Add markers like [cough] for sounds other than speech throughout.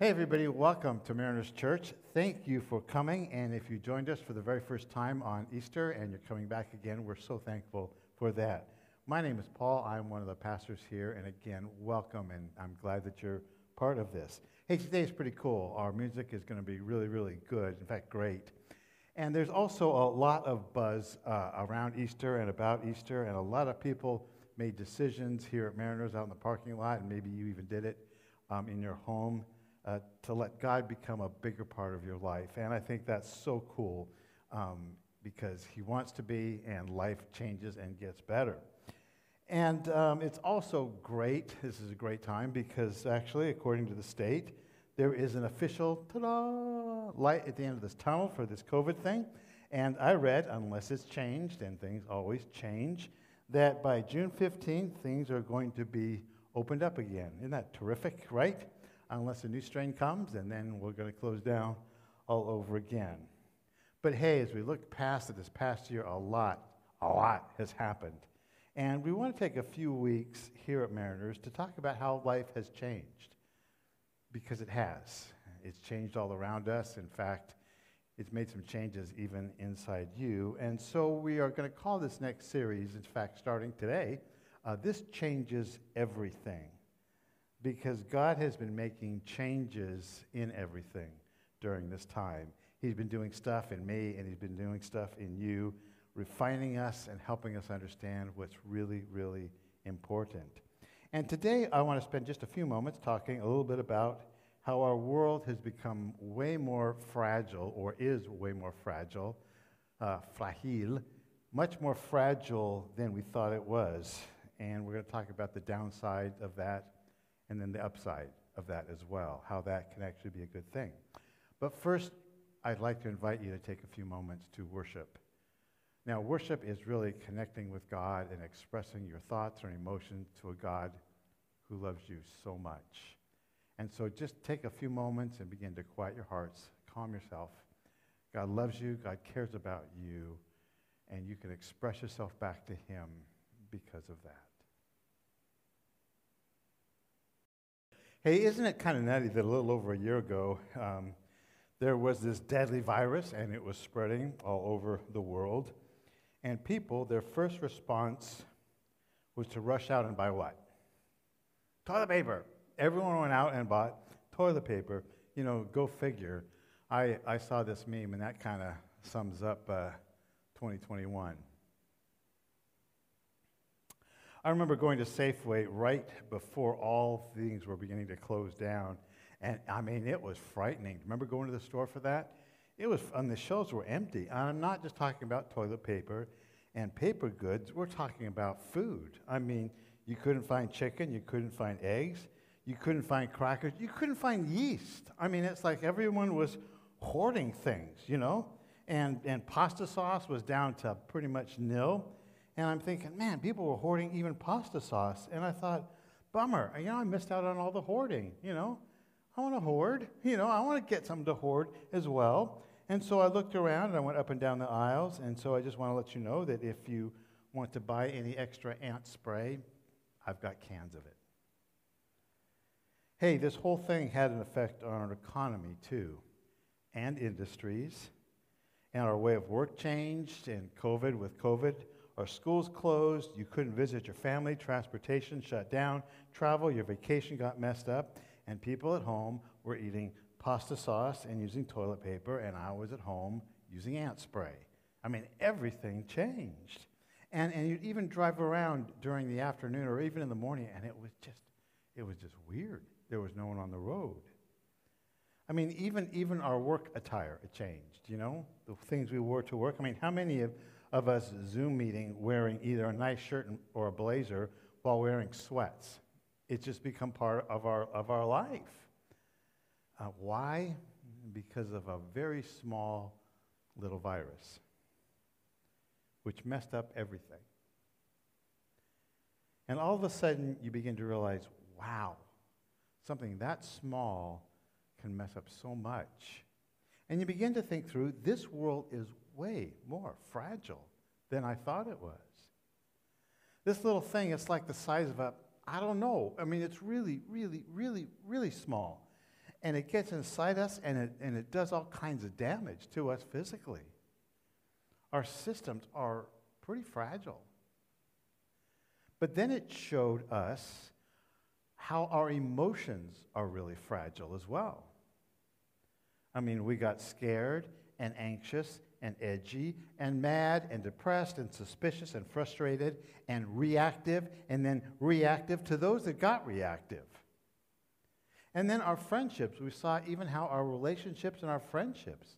Hey, everybody, welcome to Mariners Church. Thank you for coming. And if you joined us for the very first time on Easter and you're coming back again, we're so thankful for that. My name is Paul. I'm one of the pastors here. And again, welcome. And I'm glad that you're part of this. Hey, today is pretty cool. Our music is going to be really, really good. In fact, great. And there's also a lot of buzz uh, around Easter and about Easter. And a lot of people made decisions here at Mariners out in the parking lot. And maybe you even did it um, in your home uh, to let God become a bigger part of your life. And I think that's so cool um, because He wants to be, and life changes and gets better. And um, it's also great, this is a great time because actually, according to the state, there is an official ta-da, light at the end of this tunnel for this COVID thing. And I read, unless it's changed, and things always change, that by June 15th, things are going to be opened up again. Isn't that terrific, right? Unless a new strain comes, and then we're going to close down all over again. But hey, as we look past it this past year, a lot, a lot has happened. And we want to take a few weeks here at Mariners to talk about how life has changed. Because it has. It's changed all around us. In fact, it's made some changes even inside you. And so we are going to call this next series, in fact, starting today, uh, This Changes Everything because God has been making changes in everything during this time. He's been doing stuff in me, and He's been doing stuff in you, refining us and helping us understand what's really, really important. And today, I want to spend just a few moments talking a little bit about how our world has become way more fragile, or is way more fragile, uh, fragile, much more fragile than we thought it was. And we're going to talk about the downside of that and then the upside of that as well, how that can actually be a good thing. But first, I'd like to invite you to take a few moments to worship. Now, worship is really connecting with God and expressing your thoughts or emotions to a God who loves you so much. And so just take a few moments and begin to quiet your hearts, calm yourself. God loves you, God cares about you, and you can express yourself back to Him because of that. Hey, isn't it kind of nutty that a little over a year ago, um, there was this deadly virus and it was spreading all over the world? And people, their first response was to rush out and buy what? Toilet paper. Everyone went out and bought toilet paper. You know, go figure. I, I saw this meme and that kind of sums up uh, 2021. I remember going to Safeway right before all things were beginning to close down. And I mean, it was frightening. Remember going to the store for that? It was, and the shelves were empty. And I'm not just talking about toilet paper and paper goods, we're talking about food. I mean, you couldn't find chicken, you couldn't find eggs, you couldn't find crackers, you couldn't find yeast. I mean, it's like everyone was hoarding things, you know? And, and pasta sauce was down to pretty much nil. And I'm thinking, man, people were hoarding even pasta sauce. And I thought, bummer, you know, I missed out on all the hoarding, you know. I want to hoard, you know, I want to get something to hoard as well. And so I looked around and I went up and down the aisles. And so I just want to let you know that if you want to buy any extra ant spray, I've got cans of it. Hey, this whole thing had an effect on our economy too, and industries. And our way of work changed, and COVID, with COVID, our schools closed, you couldn't visit your family, transportation shut down, travel, your vacation got messed up, and people at home were eating pasta sauce and using toilet paper, and I was at home using ant spray. I mean, everything changed. And, and you'd even drive around during the afternoon or even in the morning, and it was just, it was just weird. There was no one on the road. I mean, even, even our work attire changed, you know, the things we wore to work. I mean, how many of of us Zoom meeting wearing either a nice shirt or a blazer while wearing sweats. It's just become part of our, of our life. Uh, why? Because of a very small little virus, which messed up everything. And all of a sudden, you begin to realize wow, something that small can mess up so much. And you begin to think through this world is way more fragile than I thought it was. This little thing, it's like the size of a, I don't know. I mean, it's really, really, really, really small. and it gets inside us and it, and it does all kinds of damage to us physically. Our systems are pretty fragile. But then it showed us how our emotions are really fragile as well. I mean, we got scared and anxious and edgy and mad and depressed and suspicious and frustrated and reactive and then reactive to those that got reactive. And then our friendships, we saw even how our relationships and our friendships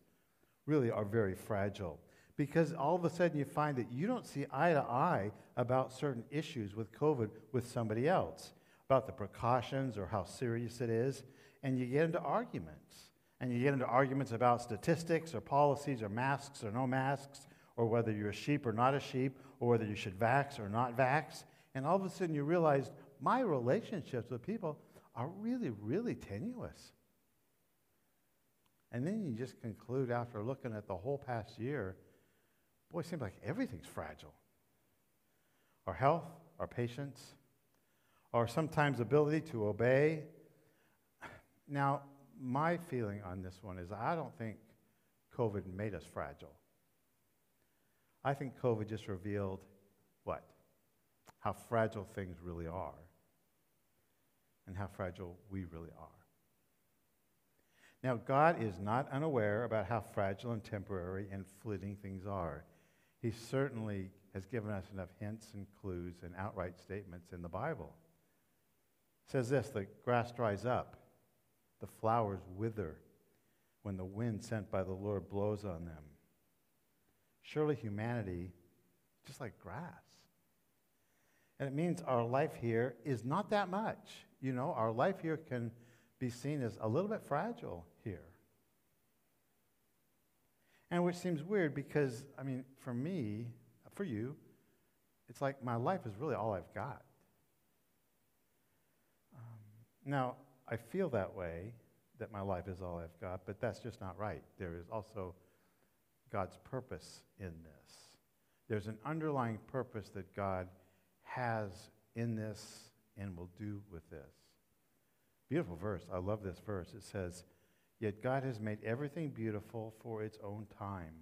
really are very fragile. Because all of a sudden you find that you don't see eye to eye about certain issues with COVID with somebody else, about the precautions or how serious it is, and you get into arguments. And you get into arguments about statistics or policies or masks or no masks, or whether you're a sheep or not a sheep, or whether you should vax or not vax. And all of a sudden you realize my relationships with people are really, really tenuous. And then you just conclude after looking at the whole past year boy, it seems like everything's fragile. Our health, our patience, our sometimes ability to obey. Now, my feeling on this one is I don't think COVID made us fragile. I think COVID just revealed what? How fragile things really are and how fragile we really are. Now, God is not unaware about how fragile and temporary and fleeting things are. He certainly has given us enough hints and clues and outright statements in the Bible. It says this the grass dries up, the flowers wither when the wind sent by the Lord blows on them. Surely humanity, just like grass. And it means our life here is not that much. You know, our life here can be seen as a little bit fragile here. And which seems weird because, I mean, for me, for you, it's like my life is really all I've got. Um, now, I feel that way, that my life is all I've got, but that's just not right. There is also God's purpose in this. There's an underlying purpose that God has in this and will do with this. Beautiful verse. I love this verse. It says, Yet God has made everything beautiful for its own time.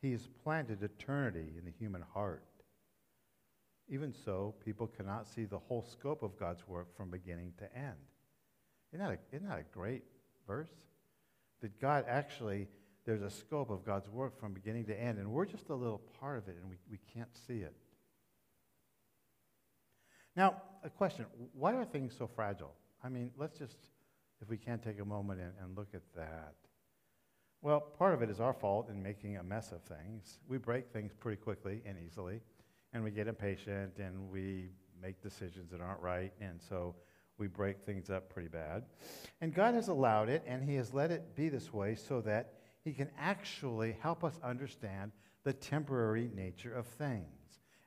He has planted eternity in the human heart. Even so, people cannot see the whole scope of God's work from beginning to end. Isn't that a, isn't that a great verse? That God actually, there's a scope of God's work from beginning to end, and we're just a little part of it, and we, we can't see it. Now, a question why are things so fragile? I mean, let's just if we can take a moment and, and look at that. Well, part of it is our fault in making a mess of things. We break things pretty quickly and easily, and we get impatient and we make decisions that aren't right, and so we break things up pretty bad. And God has allowed it, and He has let it be this way so that He can actually help us understand the temporary nature of things.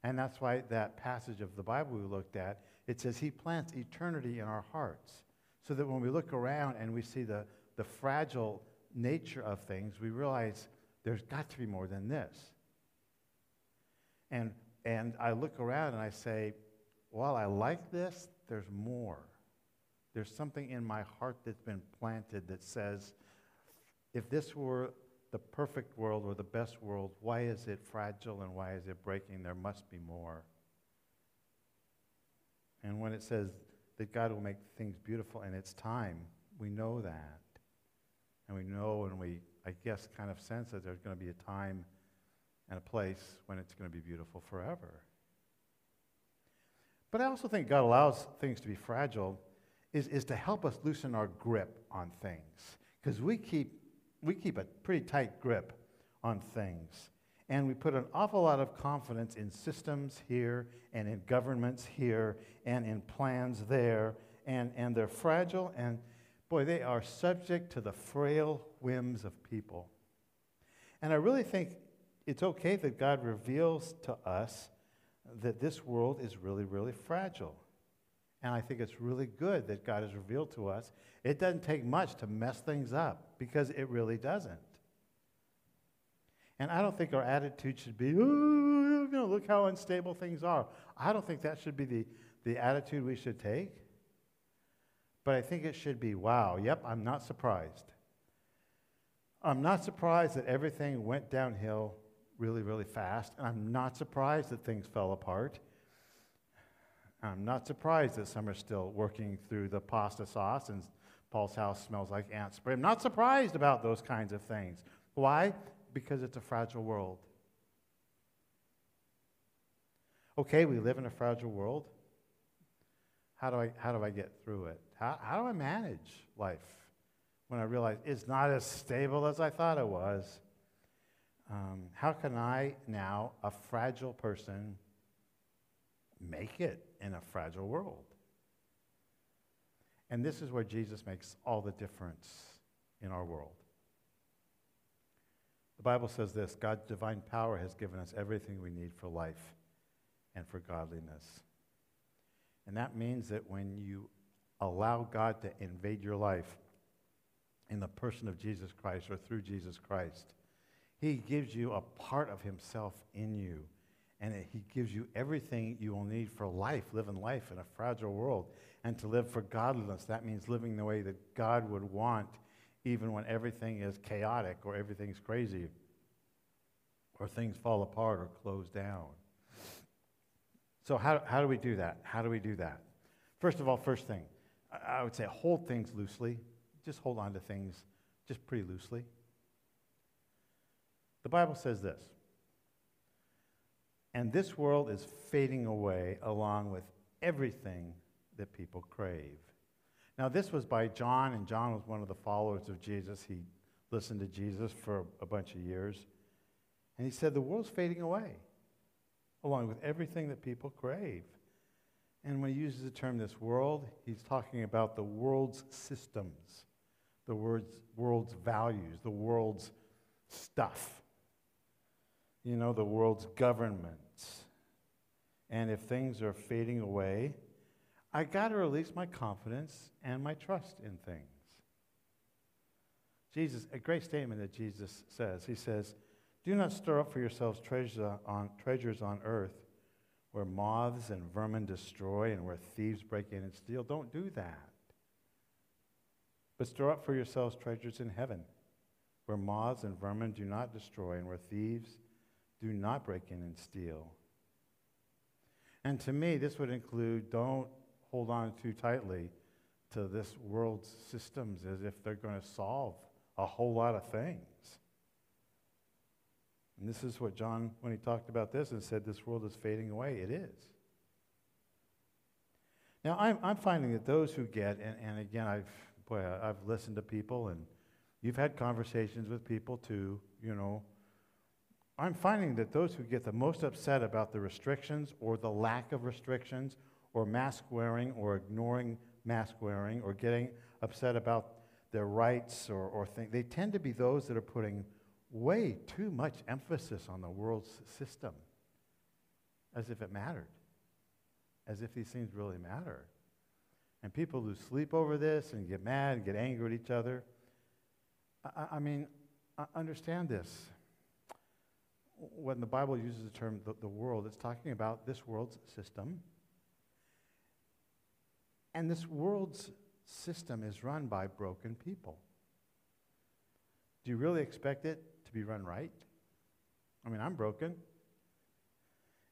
And that's why that passage of the Bible we looked at, it says He plants eternity in our hearts so that when we look around and we see the, the fragile nature of things, we realize there's got to be more than this. And, and I look around and I say, while I like this, there's more. There's something in my heart that's been planted that says, if this were the perfect world or the best world, why is it fragile and why is it breaking? There must be more. And when it says that God will make things beautiful in its time. We know that. And we know and we, I guess, kind of sense that there's going to be a time and a place when it's going to be beautiful forever. But I also think God allows things to be fragile is, is to help us loosen our grip on things. Because we keep, we keep a pretty tight grip on things. And we put an awful lot of confidence in systems here and in governments here and in plans there. And, and they're fragile and, boy, they are subject to the frail whims of people. And I really think it's okay that God reveals to us that this world is really, really fragile. And I think it's really good that God has revealed to us it doesn't take much to mess things up because it really doesn't. And I don't think our attitude should be, you know, look how unstable things are. I don't think that should be the, the attitude we should take. but I think it should be wow, yep, I'm not surprised. I'm not surprised that everything went downhill really, really fast, and I'm not surprised that things fell apart. I'm not surprised that some are still working through the pasta sauce and Paul's house smells like ant spray. I'm not surprised about those kinds of things. Why? Because it's a fragile world. Okay, we live in a fragile world. How do I, how do I get through it? How, how do I manage life when I realize it's not as stable as I thought it was? Um, how can I now, a fragile person, make it in a fragile world? And this is where Jesus makes all the difference in our world. The Bible says this God's divine power has given us everything we need for life and for godliness. And that means that when you allow God to invade your life in the person of Jesus Christ or through Jesus Christ, He gives you a part of Himself in you. And He gives you everything you will need for life, living life in a fragile world. And to live for godliness, that means living the way that God would want, even when everything is chaotic or everything's crazy or things fall apart or close down. So, how, how do we do that? How do we do that? First of all, first thing, I, would say hold things loosely. Just hold on to things just pretty loosely. The Bible says this And this world is fading away along with everything that people crave. Now, this was by John, and John was one of the followers of Jesus. He listened to Jesus for a bunch of years. And he said, The world's fading away along with everything that people crave. And when he uses the term this world, he's talking about the world's systems, the world's, world's values, the world's stuff, you know, the world's governments. And if things are fading away, I got to release my confidence and my trust in things. Jesus, a great statement that Jesus says. He says, do not store up for yourselves treasures on, treasures on earth where moths and vermin destroy and where thieves break in and steal. Don't do that. But store up for yourselves treasures in heaven where moths and vermin do not destroy and where thieves do not break in and steal. And to me, this would include don't hold on too tightly to this world's systems as if they're going to solve a whole lot of things. And this is what John, when he talked about this and said this world is fading away, it is. Now, I'm, I'm finding that those who get, and, and again, I've, boy, I've listened to people and you've had conversations with people too, you know. I'm finding that those who get the most upset about the restrictions or the lack of restrictions or mask wearing or ignoring mask wearing or getting upset about their rights or, or things, they tend to be those that are putting way too much emphasis on the world's system as if it mattered, as if these things really matter. And people lose sleep over this and get mad and get angry at each other. I, I mean, I understand this. When the Bible uses the term the, the world, it's talking about this world's system. And this world's system is run by broken people. Do you really expect it to be run right? I mean, I'm broken.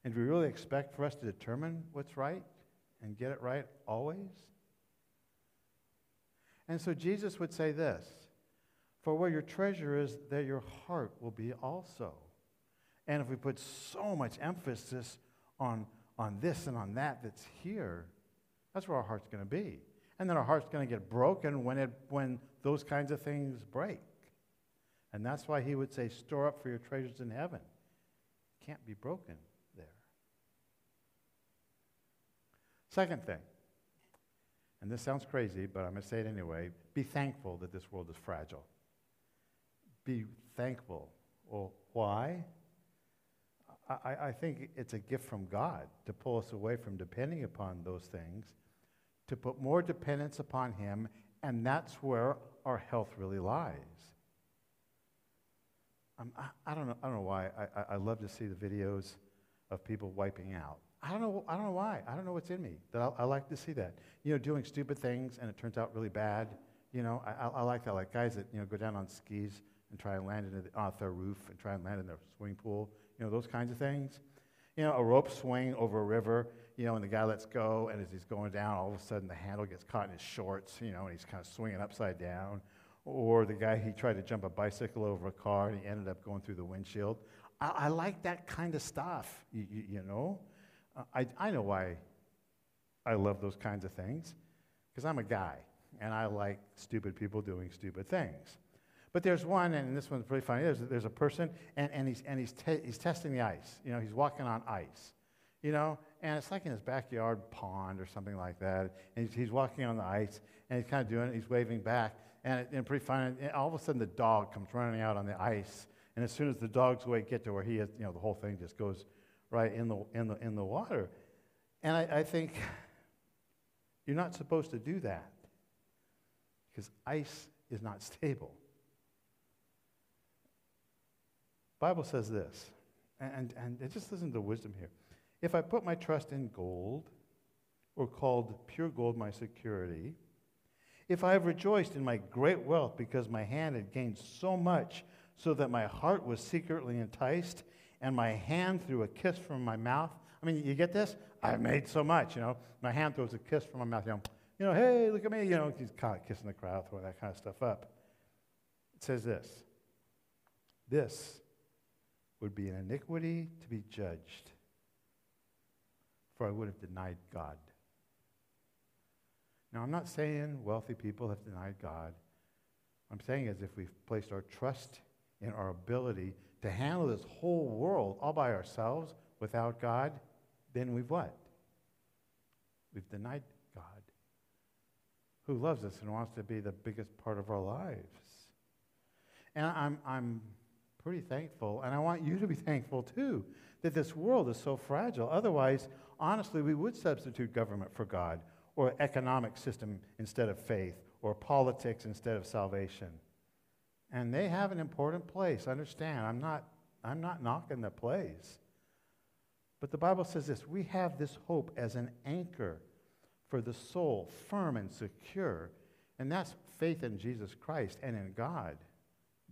And do we really expect for us to determine what's right and get it right always? And so Jesus would say this For where your treasure is, there your heart will be also. And if we put so much emphasis on, on this and on that that's here, that's where our heart's going to be. And then our heart's going to get broken when, it, when those kinds of things break. And that's why he would say, Store up for your treasures in heaven. Can't be broken there. Second thing, and this sounds crazy, but I'm going to say it anyway be thankful that this world is fragile. Be thankful. Well, why? I, I think it's a gift from God to pull us away from depending upon those things, to put more dependence upon Him, and that's where our health really lies. Um, I, I, don't know, I don't know why. I, I, I love to see the videos of people wiping out. I don't know, I don't know why. I don't know what's in me that I, I like to see that. You know, doing stupid things and it turns out really bad. You know, I, I, I like that. Like guys that, you know, go down on skis and try and land into the, off their roof and try and land in their swimming pool. You know, those kinds of things. You know, a rope swing over a river, you know, and the guy lets go, and as he's going down, all of a sudden the handle gets caught in his shorts, you know, and he's kind of swinging upside down. Or the guy, he tried to jump a bicycle over a car, and he ended up going through the windshield. I, I like that kind of stuff, you, you, you know. Uh, I, I know why I love those kinds of things, because I'm a guy, and I like stupid people doing stupid things. But there's one, and this one's pretty funny. There's, there's a person, and, and, he's, and he's, te- he's testing the ice. You know, he's walking on ice. You know, and it's like in his backyard pond or something like that. And he's, he's walking on the ice, and he's kind of doing it. He's waving back, and, it, and pretty funny. And all of a sudden, the dog comes running out on the ice, and as soon as the dog's way get to where he is, you know, the whole thing just goes right in the, in the, in the water. And I, I think you're not supposed to do that because ice is not [laughs] stable. Bible says this, and, and, just listen to the wisdom here. If I put my trust in gold, or called pure gold my security, if I have rejoiced in my great wealth because my hand had gained so much, so that my heart was secretly enticed, and my hand threw a kiss from my mouth. I mean, you get this? I've made so much, you know. My hand throws a kiss from my mouth, you know, you know, hey, look at me, you know, he's caught kissing the crowd, throwing that kind of stuff up. It says this This would be an iniquity to be judged, for I would have denied God. Now, I'm not saying wealthy people have denied God. I'm saying as if we've placed our trust in our ability to handle this whole world all by ourselves without God, then we've what? We've denied God, who loves us and wants to be the biggest part of our lives. And I'm, I'm pretty thankful, and I want you to be thankful too, that this world is so fragile. Otherwise, honestly, we would substitute government for God, or economic system instead of faith, or politics instead of salvation. And they have an important place. Understand, I'm not, I'm not knocking the place. But the Bible says this we have this hope as an anchor for the soul, firm and secure. And that's faith in Jesus Christ and in God.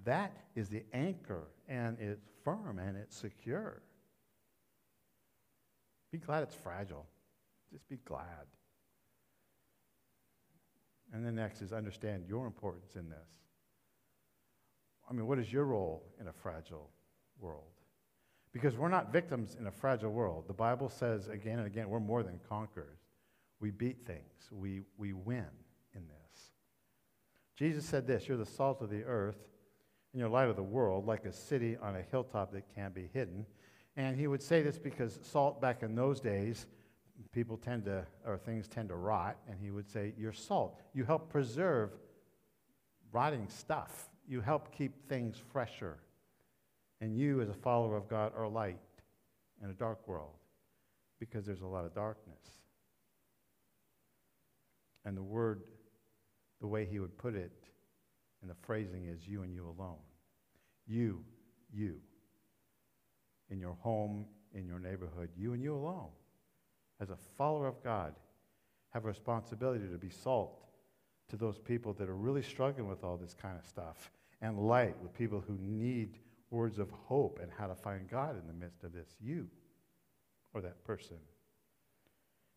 That is the anchor, and it's firm and it's secure. Be glad it's fragile. Just be glad. And the next is understand your importance in this. I mean, what is your role in a fragile world? Because we're not victims in a fragile world. The Bible says again and again, we're more than conquerors. We beat things, we, we win in this. Jesus said this You're the salt of the earth, and you're light of the world, like a city on a hilltop that can't be hidden. And he would say this because salt back in those days, people tend to, or things tend to rot. And he would say, You're salt. You help preserve rotting stuff you help keep things fresher. And you, as a follower of God, are light in a dark world because there's a lot of darkness. And the word, the way he would put it, and the phrasing is you and you alone. You, you. In your home, in your neighborhood, you and you alone. As a follower of God, have a responsibility to be salt to those people that are really struggling with all this kind of stuff, and light with people who need words of hope and how to find God in the midst of this. You or that person.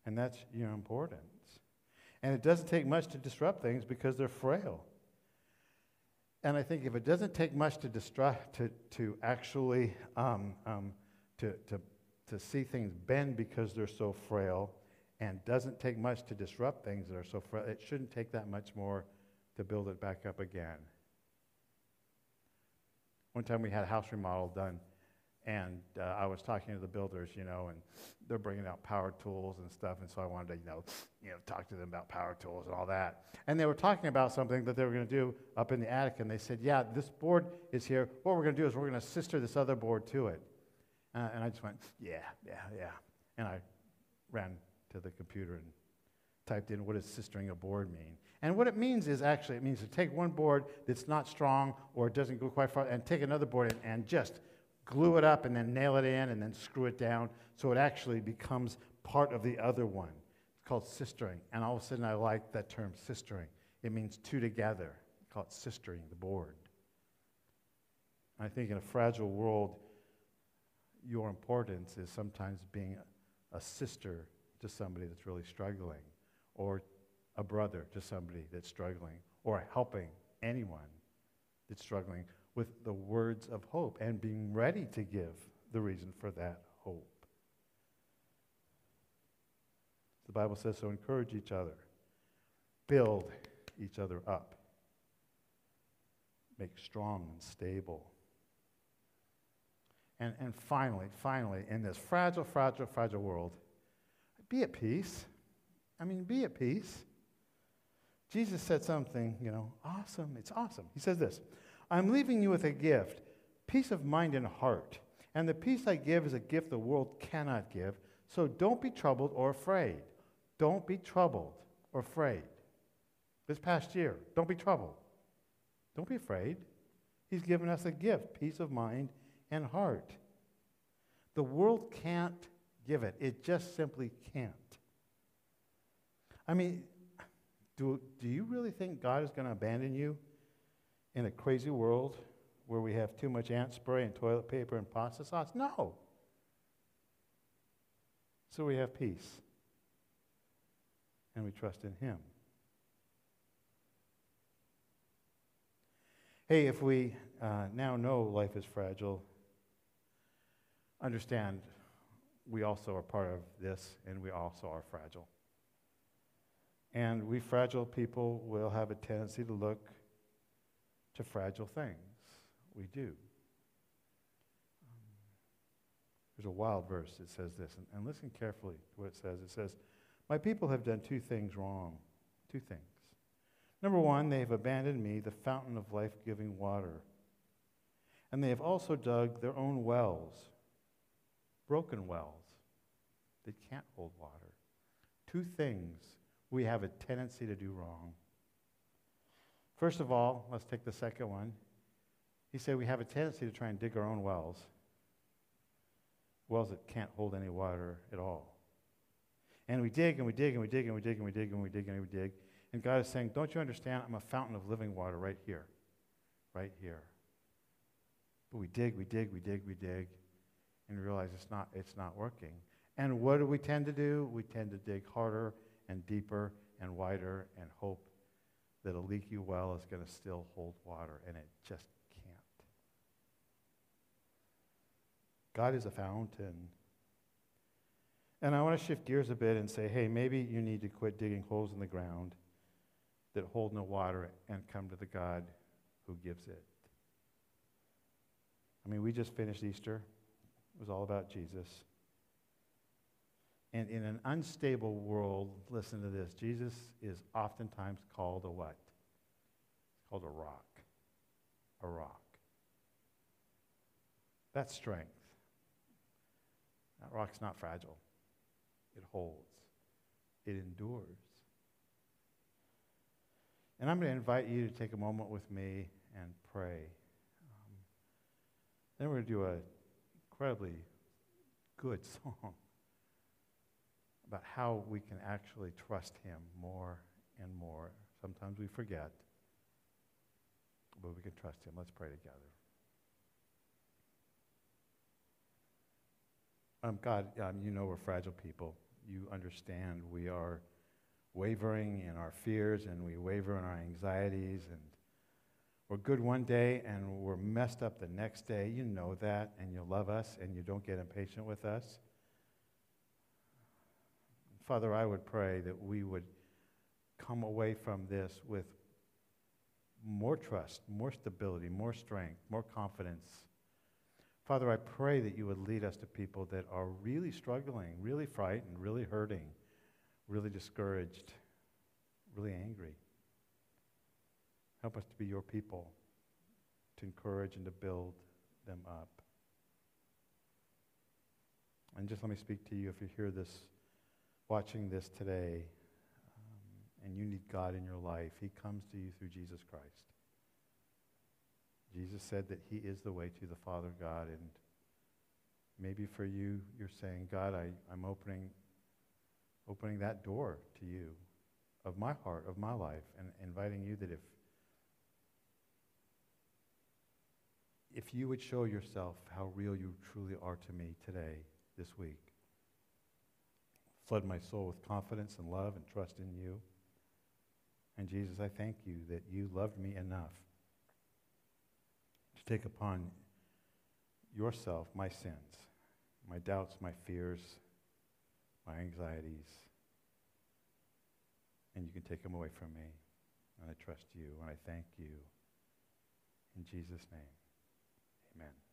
And that's your importance. And it doesn't take much to disrupt things because they're frail. And I think if it doesn't take much to distract, to, to actually um, um, to, to, to see things bend because they're so frail, and doesn't take much to disrupt things that are so frail. It shouldn't take that much more to build it back up again. One time we had a house remodel done, and uh, I was talking to the builders, you know, and they're bringing out power tools and stuff, and so I wanted to, you know, you know, talk to them about power tools and all that. And they were talking about something that they were going to do up in the attic, and they said, "Yeah, this board is here. What we're going to do is we're going to sister this other board to it." Uh, and I just went, "Yeah, yeah, yeah," and I ran to the computer and typed in what does sistering a board mean. And what it means is actually, it means to take one board that's not strong or doesn't go quite far and take another board and, and just glue it up and then nail it in and then screw it down so it actually becomes part of the other one. It's called sistering. And all of a sudden, I like that term, sistering. It means two together. call it sistering, the board. I think in a fragile world, your importance is sometimes being a sister to somebody that's really struggling, or a brother to somebody that's struggling, or helping anyone that's struggling with the words of hope and being ready to give the reason for that hope. The Bible says so encourage each other, build each other up, make strong and stable. And, and finally, finally, in this fragile, fragile, fragile world, be at peace. I mean, be at peace. Jesus said something, you know, awesome. It's awesome. He says this I'm leaving you with a gift, peace of mind and heart. And the peace I give is a gift the world cannot give. So don't be troubled or afraid. Don't be troubled or afraid. This past year, don't be troubled. Don't be afraid. He's given us a gift, peace of mind and heart. The world can't give it, it just simply can't. I mean, do, do you really think God is going to abandon you in a crazy world where we have too much ant spray and toilet paper and pasta sauce? No. So we have peace. And we trust in Him. Hey, if we uh, now know life is fragile, understand we also are part of this and we also are fragile. And we fragile people will have a tendency to look to fragile things. We do. There's a wild verse that says this, and, and listen carefully to what it says. It says, My people have done two things wrong. Two things. Number one, they have abandoned me, the fountain of life giving water. And they have also dug their own wells, broken wells that can't hold water. Two things we have a tendency to do wrong. First of all, let's take the second one. He said we have a tendency to try and dig our own wells, wells that can't hold any water at all. And we dig and we dig and we dig and we dig and we dig and we dig and we dig. And God is saying, Don't you understand? I'm a fountain of living water right here. Right here. But we dig, we dig, we dig, we dig, and realize it's not, it's not working. And what do we tend to do? We tend to dig harder and deeper and wider and hope that a leaky well is going to still hold water, and it just can't. God is a fountain. And I want to shift gears a bit and say, hey, maybe you need to quit digging holes in the ground that hold no water and come to the God who gives it. I mean, we just finished Easter. It was all about Jesus. And in an unstable world, listen to this Jesus is oftentimes called a what? It's called a rock. A rock. That's strength. That rock's not fragile, it holds, it endures. And I'm going to invite you to take a moment with me and pray. Um, then we're going to do an incredibly good [laughs] song about how we can actually trust Him more and more. Sometimes we forget, but we can trust Him. Let's pray together. Um, God, um, you know we're fragile people. You understand we are wavering in our fears and we waver in our anxieties and we're good one day and we're messed up the next day. You know that and you love us and you don't get impatient with us. Father, I would pray that we would come away from this with more trust, more stability, more strength, more confidence. Father, I pray that you would lead us to people that are really struggling, really frightened, really hurting, really discouraged, really angry. Help us to be your people, to encourage and to build them up. And just let me speak to you if you hear this watching this today um, and you need God in your life, He comes to you through Jesus Christ. Jesus said that He is the way to the Father God. And maybe for you, you're saying, God, I, I'm opening opening that door to you of my heart, of my life, and inviting you that if if you would show yourself how real you truly are to me today, this week, flood my soul with confidence and love and trust in you. And Jesus, I thank you that you loved me enough to take upon yourself my sins, my doubts, my fears, my anxieties, and you can take them away from me. And I trust you, and I thank you. In Jesus' name, amen.